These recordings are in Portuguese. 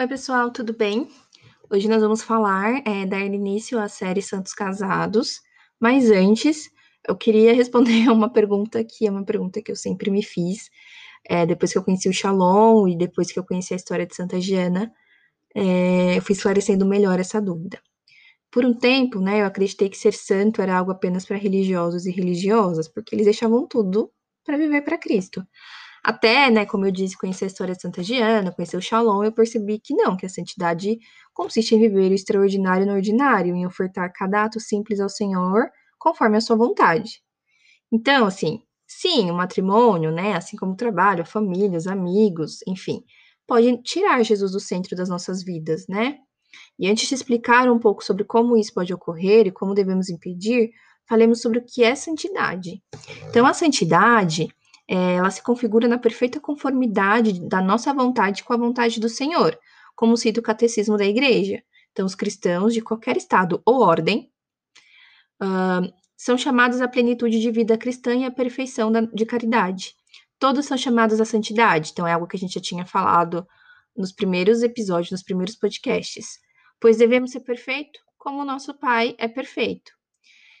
Oi, pessoal, tudo bem? Hoje nós vamos falar, é, dar início à série Santos Casados, mas antes eu queria responder uma pergunta que é uma pergunta que eu sempre me fiz, é, depois que eu conheci o Shalom e depois que eu conheci a história de Santa Giana, é, eu fui esclarecendo melhor essa dúvida. Por um tempo, né, eu acreditei que ser santo era algo apenas para religiosos e religiosas, porque eles deixavam tudo para viver para Cristo. Até, né, como eu disse, conhecer a história de Santa Diana, conhecer o Shalom, eu percebi que não, que a santidade consiste em viver o extraordinário no ordinário, em ofertar cada ato simples ao Senhor conforme a sua vontade. Então, assim, sim, o matrimônio, né, assim como o trabalho, a família, os amigos, enfim, pode tirar Jesus do centro das nossas vidas, né? E antes de explicar um pouco sobre como isso pode ocorrer e como devemos impedir, falemos sobre o que é santidade. Então, a santidade é, ela se configura na perfeita conformidade da nossa vontade com a vontade do Senhor, como cita o catecismo da igreja. Então, os cristãos de qualquer estado ou ordem uh, são chamados à plenitude de vida cristã e à perfeição da, de caridade. Todos são chamados à santidade, então é algo que a gente já tinha falado nos primeiros episódios, nos primeiros podcasts. Pois devemos ser perfeito como o nosso Pai é perfeito.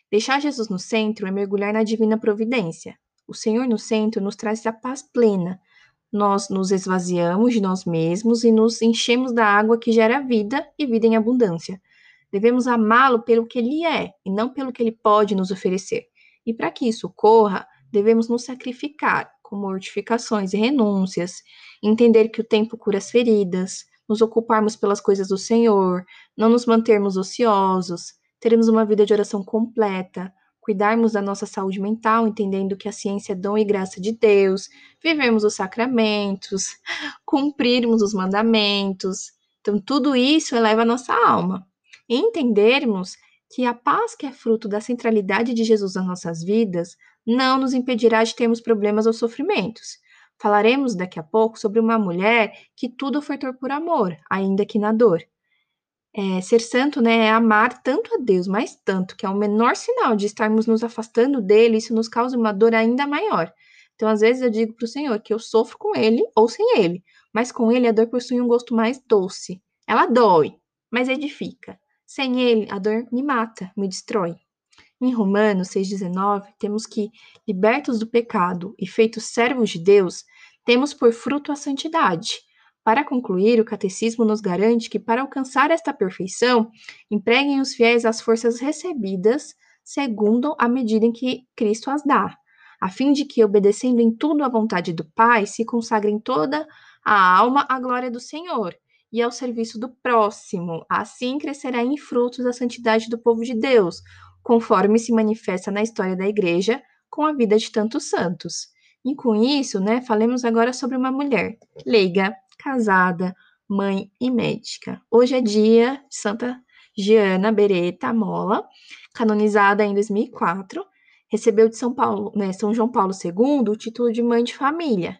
Deixar Jesus no centro é mergulhar na divina providência, o Senhor no centro nos traz a paz plena. Nós nos esvaziamos de nós mesmos e nos enchemos da água que gera vida e vida em abundância. Devemos amá-lo pelo que ele é e não pelo que ele pode nos oferecer. E para que isso ocorra, devemos nos sacrificar com mortificações e renúncias, entender que o tempo cura as feridas, nos ocuparmos pelas coisas do Senhor, não nos mantermos ociosos, teremos uma vida de oração completa, cuidarmos da nossa saúde mental, entendendo que a ciência é dom e graça de Deus, vivermos os sacramentos, cumprirmos os mandamentos. Então, tudo isso eleva a nossa alma. E entendermos que a paz que é fruto da centralidade de Jesus nas nossas vidas não nos impedirá de termos problemas ou sofrimentos. Falaremos daqui a pouco sobre uma mulher que tudo ofertou por amor, ainda que na dor. É, ser santo, né, é amar tanto a Deus, mas tanto, que é o menor sinal de estarmos nos afastando dele, isso nos causa uma dor ainda maior. Então, às vezes, eu digo para o Senhor que eu sofro com ele ou sem ele, mas com ele a dor possui um gosto mais doce. Ela dói, mas edifica. Sem ele, a dor me mata, me destrói. Em Romanos 6,19, temos que, libertos do pecado e feitos servos de Deus, temos por fruto a santidade para concluir, o catecismo nos garante que, para alcançar esta perfeição, empreguem os fiéis as forças recebidas segundo a medida em que Cristo as dá, a fim de que, obedecendo em tudo à vontade do Pai, se consagrem toda a alma à glória do Senhor e ao serviço do próximo. Assim crescerá em frutos a santidade do povo de Deus, conforme se manifesta na história da Igreja com a vida de tantos santos. E com isso, né, falemos agora sobre uma mulher leiga, casada, mãe e médica. Hoje é dia de Santa Giana Beretta Mola, canonizada em 2004. Recebeu de São Paulo, né, São João Paulo II o título de mãe de família.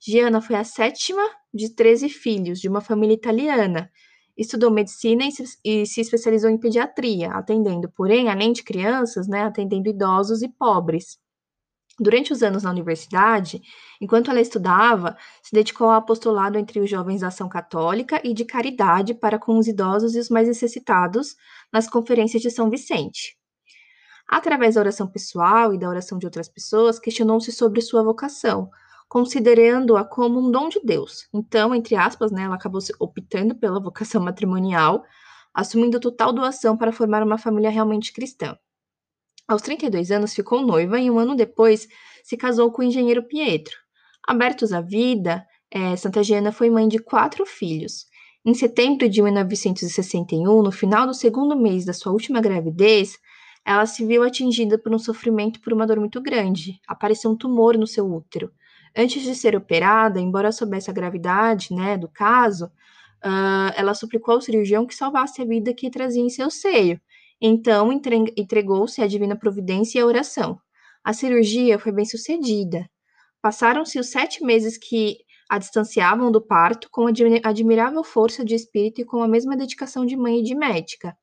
Giana foi a sétima de 13 filhos de uma família italiana. Estudou medicina e se, e se especializou em pediatria, atendendo, porém, além de crianças, né, atendendo idosos e pobres. Durante os anos na universidade, enquanto ela estudava, se dedicou ao apostolado entre os jovens da ação católica e de caridade para com os idosos e os mais necessitados nas conferências de São Vicente. Através da oração pessoal e da oração de outras pessoas, questionou-se sobre sua vocação, considerando-a como um dom de Deus. Então, entre aspas, né, ela acabou optando pela vocação matrimonial, assumindo total doação para formar uma família realmente cristã. Aos 32 anos, ficou noiva e um ano depois se casou com o engenheiro Pietro. Abertos à vida, é, Santa Giana foi mãe de quatro filhos. Em setembro de 1961, no final do segundo mês da sua última gravidez, ela se viu atingida por um sofrimento por uma dor muito grande. Apareceu um tumor no seu útero. Antes de ser operada, embora soubesse a gravidade né, do caso, uh, ela suplicou ao cirurgião que salvasse a vida que trazia em seu seio. Então entregou-se à divina providência e à oração. A cirurgia foi bem sucedida. Passaram-se os sete meses que a distanciavam do parto com admirável força de espírito e com a mesma dedicação de mãe e de médica.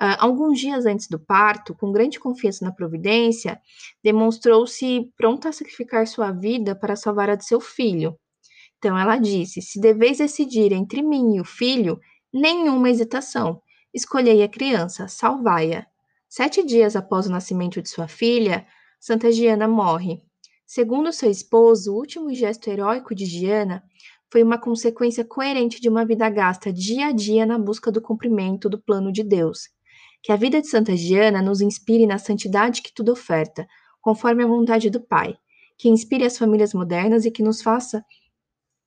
Uh, alguns dias antes do parto, com grande confiança na providência, demonstrou-se pronta a sacrificar sua vida para salvar a de seu filho. Então ela disse: Se deveis decidir entre mim e o filho, nenhuma hesitação. Escolhei a criança, salvai-a. Sete dias após o nascimento de sua filha, Santa Giana morre. Segundo seu esposo, o último gesto heróico de Giana foi uma consequência coerente de uma vida gasta dia a dia na busca do cumprimento do plano de Deus. Que a vida de Santa Giana nos inspire na santidade que tudo oferta, conforme a vontade do Pai, que inspire as famílias modernas e que nos faça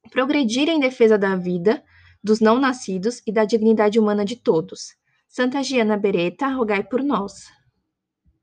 progredir em defesa da vida, dos não nascidos e da dignidade humana de todos. Santa Giana Beretta, rogai por nós.